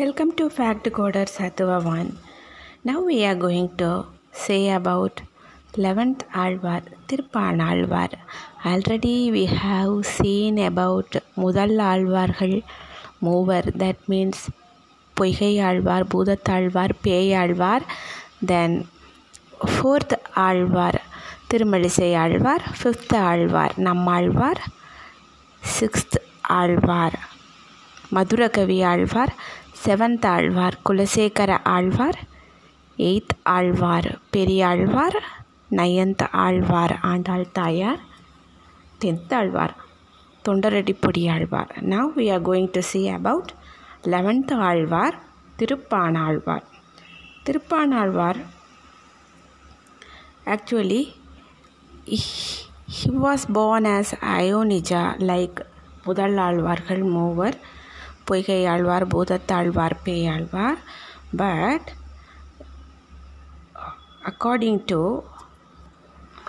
Welcome to Fact Coder Sattva 1. Now we are going to say about 11th Alvar, Tirpan Alvar. Already we have seen about Mudal Alvargal mover, that means Poigai Alvar, Budat Alvar, Pei Alvar. Then fourth Alvar, Tirumalisai Alvar, fifth Alvar, Nammalvar, sixth Alvar, Madhurakavi Alvar seventh Alvar Kulasekhara Alvar eighth Alvar Periyalvar ninth Alvar Andal Thayar tenth Alvar Thondaradippodi Alvar. Now we are going to see about eleventh Alvar Thiruppanalvar Thiruppanalvar actually he was born as Ayonija like முதல் ஆழ்வார்கள் மூவர். Poigai Alvar Bhoothathalvar Peyalvar but according to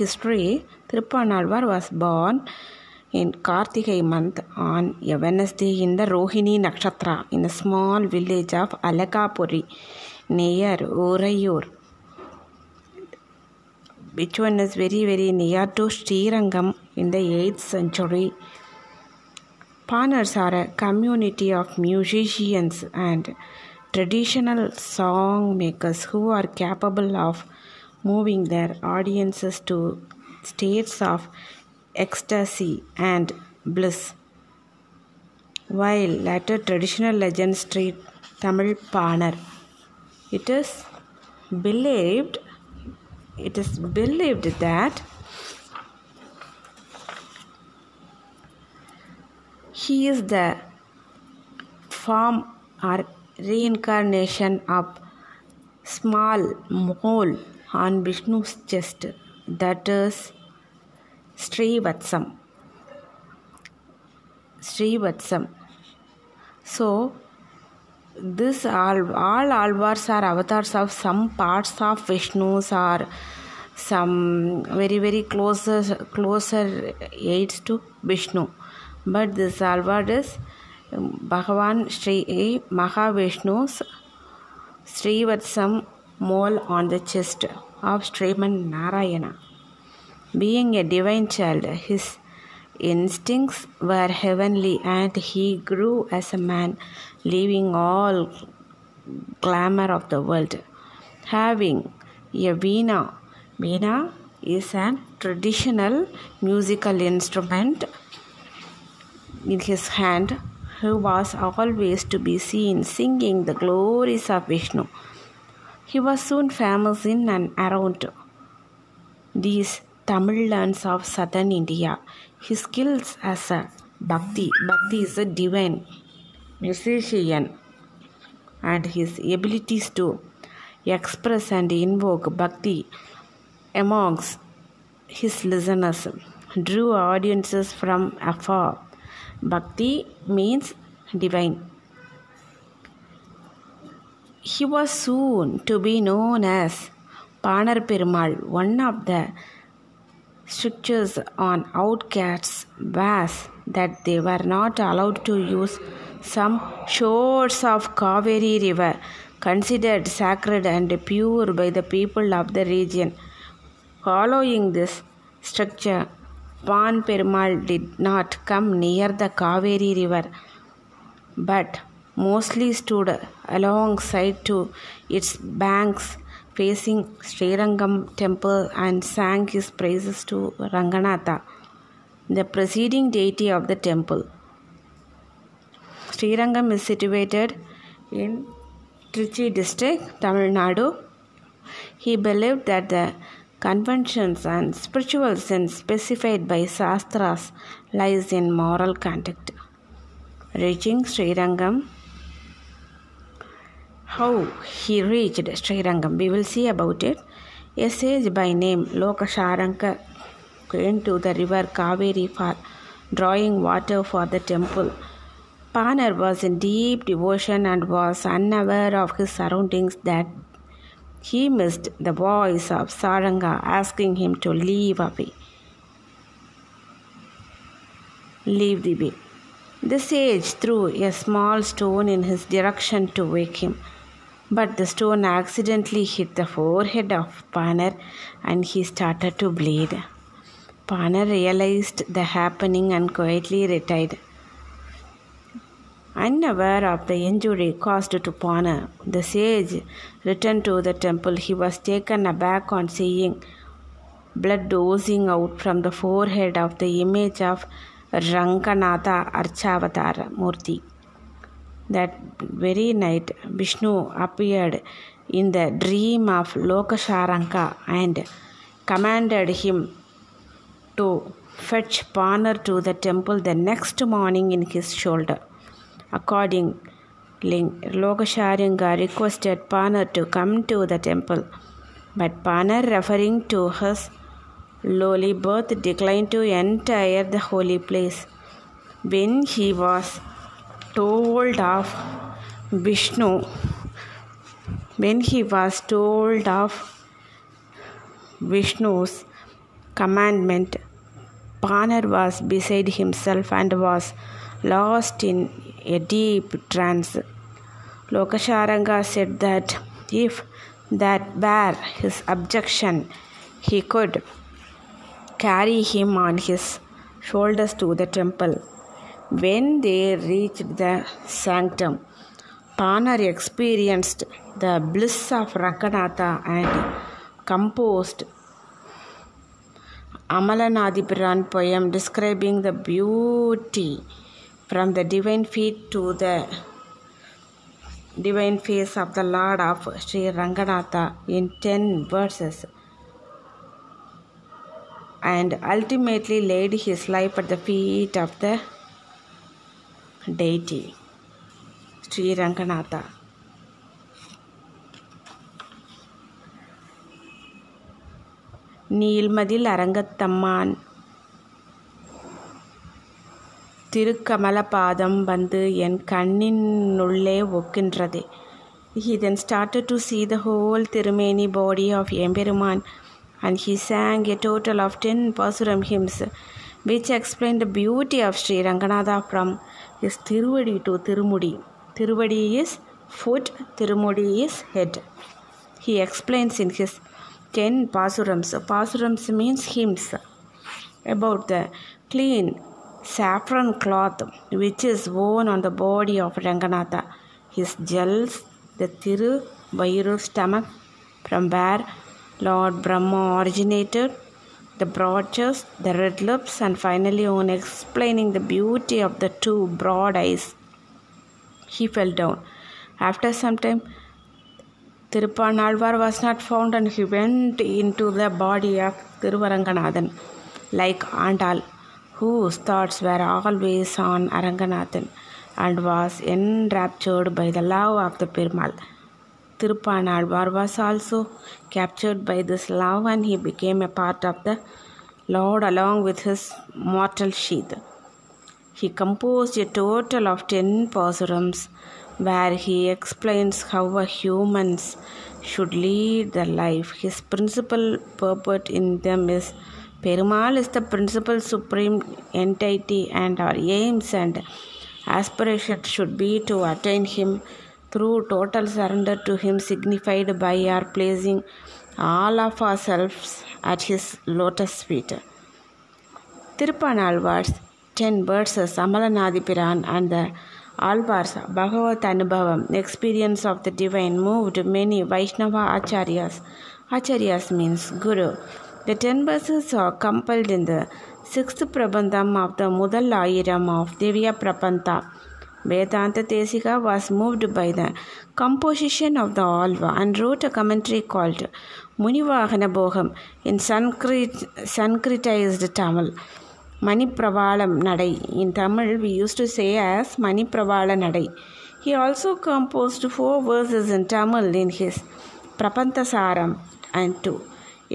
history Thiruppanalvar was born in kartikai month on a Wednesday in the Rohini Nakshatra in a small village of Alakapuri near Urayur which one is very very near to Srirangam in the 8th century. Panars are a community of musicians and traditional song makers who are capable of moving their audiences to states of ecstasy and bliss. While later traditional legends treat Tamil Panar, it is believed it is believed that he is the form or reincarnation of small mole on Vishnu's chest that is Srivatsam. Srivatsam. So this all all alvars are avatars of some parts of Vishnu's or some very very closer closer aids to Vishnu. But this alvar is Bhagavan Sri Mahavishnu's Srivatsam mole on the chest of Sriman Narayana. Being a divine child, his instincts were heavenly and he grew as a man, leaving all glamour of the world. Having a veena, veena is an traditional musical instrument in his hand, he was always to be seen singing the glories of Vishnu. He was soon famous in and around these Tamil lands of southern India. His skills as a bhakti, bhakti is a divine musician, and his abilities to express and invoke bhakti amongst his listeners drew audiences from afar. Bhakti means divine. He was soon to be known as Panar Perumal, one of the strictures on outcasts was that they were not allowed to use some shores of Kaveri river considered sacred and pure by the people of the region. Following this structure, Pan Perumal did not come near the Kaveri river but mostly stood alongside to its banks facing Srirangam temple and sang his praises to Ranganatha, the preceding deity of the temple. Srirangam is situated in Trichy district, Tamil Nadu. He believed that the conventions and spiritual sense specified by Shastras lies in moral conduct. Reaching Srirangam, how he reached Srirangam, we will see about it. A sage by name Lokasharanga came to the river Kaveri for drawing water for the temple. Panar was in deep devotion and was unaware of his surroundings that he missed the voice of Saranga asking him to leave away. Leave the way. The sage threw a small stone in his direction to wake him, but the stone accidentally hit the forehead of Panar and he started to bleed. Panar realized the happening and quietly retired. Unaware of the injury caused to Panar, the sage returned to the temple. He was taken aback on seeing blood oozing out from the forehead of the image of Ranganatha Archavatara Murti. That very night, Vishnu appeared in the dream of Lokasharanga and commanded him to fetch Panar to the temple the next morning in his shoulder. Accordingly, Lokasharanga requested Panar to come to the temple, but Panar, referring to his lowly birth, declined to enter the holy place. When he was told of Vishnu, when he was told of Vishnu's commandment, Panar was beside himself and was lost in a deep trance. Lokasharanga said that if that were his objection, he could carry him on his shoulders to the temple. When they reached the sanctum, Panar experienced the bliss of Ranganatha and composed Amalanadipiran poem describing the beauty from the divine feet to the divine face of the Lord of Sri Ranganatha in 10 verses and ultimately laid his life at the feet of the deity Sri Ranganatha. நீள்மதில் அரங்கத்தம்மான் திருக்கமல பாதம் வந்து என் கண்ணினுள்ளே ஒக்கின்றது He then started to see the whole Tirumeni body of Emperuman and he sang a total of 10 Pasuram hymns which explain the beauty of Sri Ranganatha from his Tiruvadi to Tirumudi. Tiruvadi is foot, Tirumudi is head. He explains in his 10 Pasurams. Pasurams means hymns about the clean saffron cloth which is worn on the body of Ranganatha, his jewels, the Thiru Vairu stomach from where Lord Brahma originated, the broadchest, the red lips, and finally, on explaining the beauty of the two broad eyes, he fell down. After some time, Tirupanalvar was not found and he went into the body of Tiruvaranganathan like Andal whose thoughts were always on Aranganathan and was enraptured by the love of the Perumal. Tirupanalvar was also captured by this love and he became a part of the Lord along with his mortal sheath. He composed a total of 10 pasurams where he explains how humans should lead their life. His principal purport in them is Perumal is the principal supreme entity, and our aims and aspirations should be to attain Him through total surrender to Him, signified by our placing all of ourselves at His lotus feet. Tirupanalvar's 10 verses, Amalanadipiran, and the Alvar's Bhagavat Anubhavam, experience of the divine, moved many Vaishnava Acharyas. Acharyas means Guru. The ten verses are compiled in the sixth Prabandham of the Mudal Ayiram of Divya Prapanta. Vedanta Desika was moved by the composition of the Alva and wrote a commentary called Munivahana Bhogam in Sanskrit, Sanskritized Tamil. Mani Pravalam Nadai. In Tamil, we used to say as Mani Pravala Nadai. He also composed four verses in Tamil in his Prapantasaram and two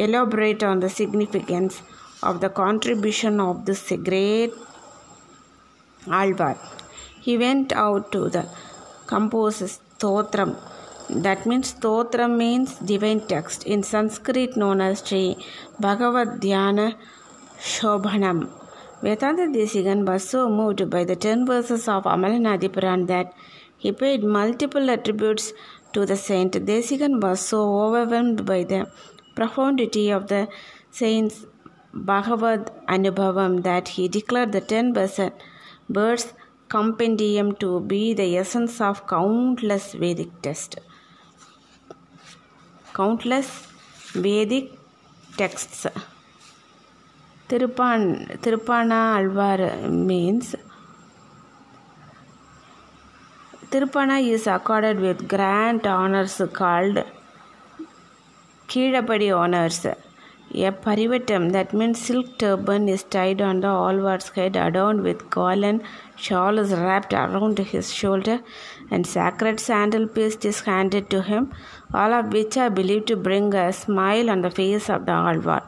elaborate on the significance of the contribution of this great Alvar. He went out to the compose Stotram. That means Stotram means divine text in Sanskrit known as Sri Bhagavad Dhyana Sopanam Vedanta Desigan was so moved by the ten verses of Amalanadipiran that he paid multiple attributes to the saint. Desigan was so overwhelmed by the profundity of the saint's Bhagavad Anubhavam that he declared the ten verse compendium to be the essence of countless Vedic texts. Countless Vedic texts. Tirupan, Tirupana Alvar means Tirupana is accorded with grand honors called Kirapadi honors. A parivatam, that means silk turban, is tied on the Alvar's head, adorned with golden shawl is wrapped around his shoulder, and sacred sandal paste is handed to him, all of which are believed to bring a smile on the face of the Alvar.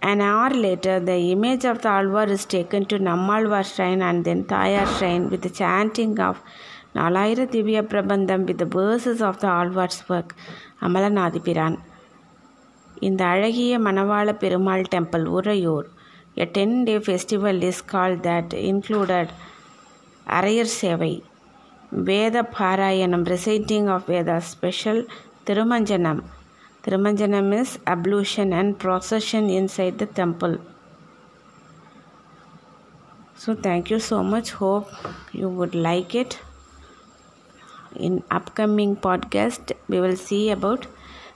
An hour later, the image of the Alvar is taken to Nammalvar shrine and then Tayar shrine with the chanting of Nalayira Divya Prabandham with verses of the Alvars work Amalanadhipiran இந்த அழகிய Manavala Perumal temple Uraiyur. A ten day festival is call that included Araiyar Sevai. Veda Parayanam reciting of Veda special Thirumanjanam. Thirumanjanam is ablution and procession inside the temple So thank you so much. Hope you would like. In upcoming podcast, we will see about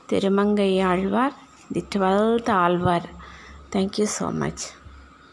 Thirumangai Alvar, the 12th Alvar. Thank you so much.